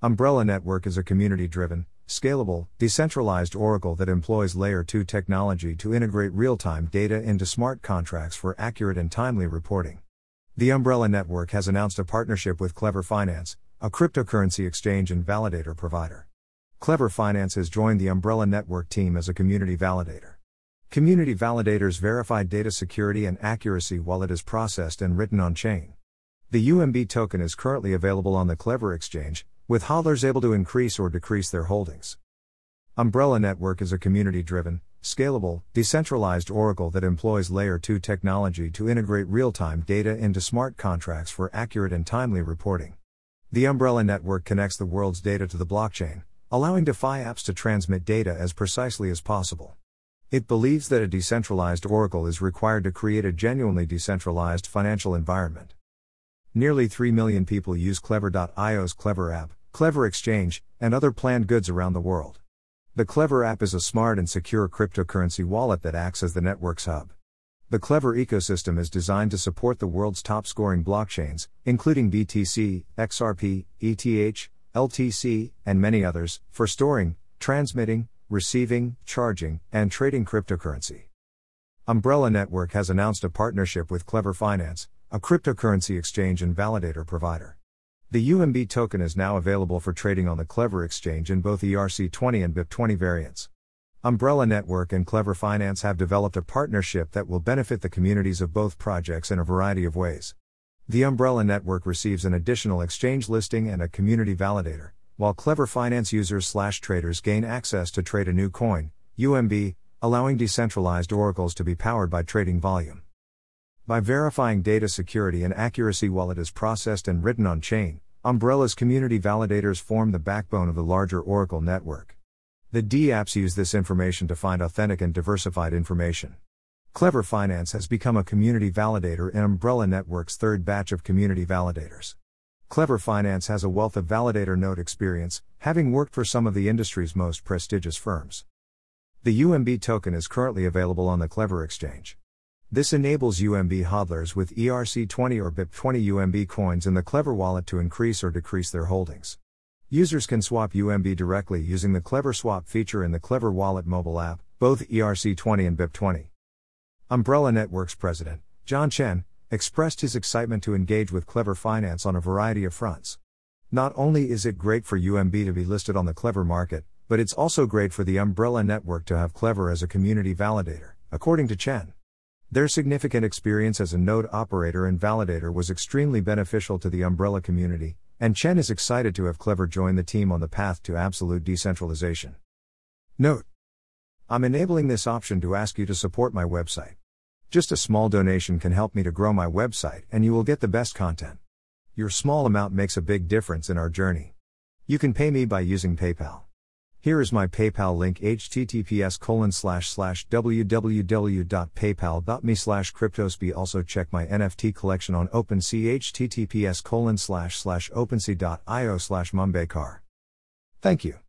Umbrella Network is a community driven, scalable, decentralized Oracle that employs Layer 2 technology to integrate real time data into smart contracts for accurate and timely reporting. The Umbrella Network has announced a partnership with Klever Finance, a cryptocurrency exchange and validator provider. Klever Finance has joined the Umbrella Network team as a community validator. Community validators verify data security and accuracy while it is processed and written on chain. The UMB token is currently available on the Klever exchange, with hodlers able to increase or decrease their holdings. Umbrella Network is a community driven, scalable, decentralized Oracle that employs Layer 2 technology to integrate real time data into smart contracts for accurate and timely reporting. The Umbrella Network connects the world's data to the blockchain, allowing DeFi apps to transmit data as precisely as possible. It believes that a decentralized Oracle is required to create a genuinely decentralized financial environment. Nearly 3 million people use Klever.io's Klever app, Klever Exchange, and other planned goods around the world. The Klever app is a smart and secure cryptocurrency wallet that acts as the network's hub. The Klever ecosystem is designed to support the world's top scoring blockchains, including BTC, XRP, ETH, LTC, and many others, for storing, transmitting, receiving, charging, and trading cryptocurrency. Umbrella Network has announced a partnership with Klever Finance, a cryptocurrency exchange and validator provider. The UMB token is now available for trading on the Klever exchange in both ERC20 and BEP20 variants. Umbrella Network and Klever Finance have developed a partnership that will benefit the communities of both projects in a variety of ways. The Umbrella Network receives an additional exchange listing and a community validator, while Klever Finance users slash traders gain access to trade a new coin, UMB, allowing decentralized oracles to be powered by trading volume. By verifying data security and accuracy while it is processed and written on chain, Umbrella's community validators form the backbone of the larger Oracle network. The DApps use this information to find authentic and diversified information. Klever Finance has become a community validator in Umbrella Network's third batch of community validators. Klever Finance has a wealth of validator node experience, having worked for some of the industry's most prestigious firms. The UMB token is currently available on the Klever exchange. This enables UMB hodlers with ERC20 or BEP20 UMB coins in the Klever wallet to increase or decrease their holdings. Users can swap UMB directly using the Klever Swap feature in the Klever Wallet mobile app, both ERC20 and BEP20. Umbrella Network's president, John Chen, expressed his excitement to engage with Klever Finance on a variety of fronts. Not only is it great for UMB to be listed on the Klever market, but it's also great for the Umbrella Network to have Klever as a community validator, according to Chen. Their significant experience as a node operator and validator was extremely beneficial to the Umbrella community, and Chen is excited to have Klever join the team on the path to absolute decentralization. Note I'm enabling this option to ask you to support my website. Just a small donation can help me to grow my website, and you will get the best content. Your small amount makes a big difference in our journey. You can pay me by using PayPal. Here is my PayPal link https colon slash slash www.paypal.me slash also check my NFT collection on OpenSea https colon slash slash opensea.io slash Thank you.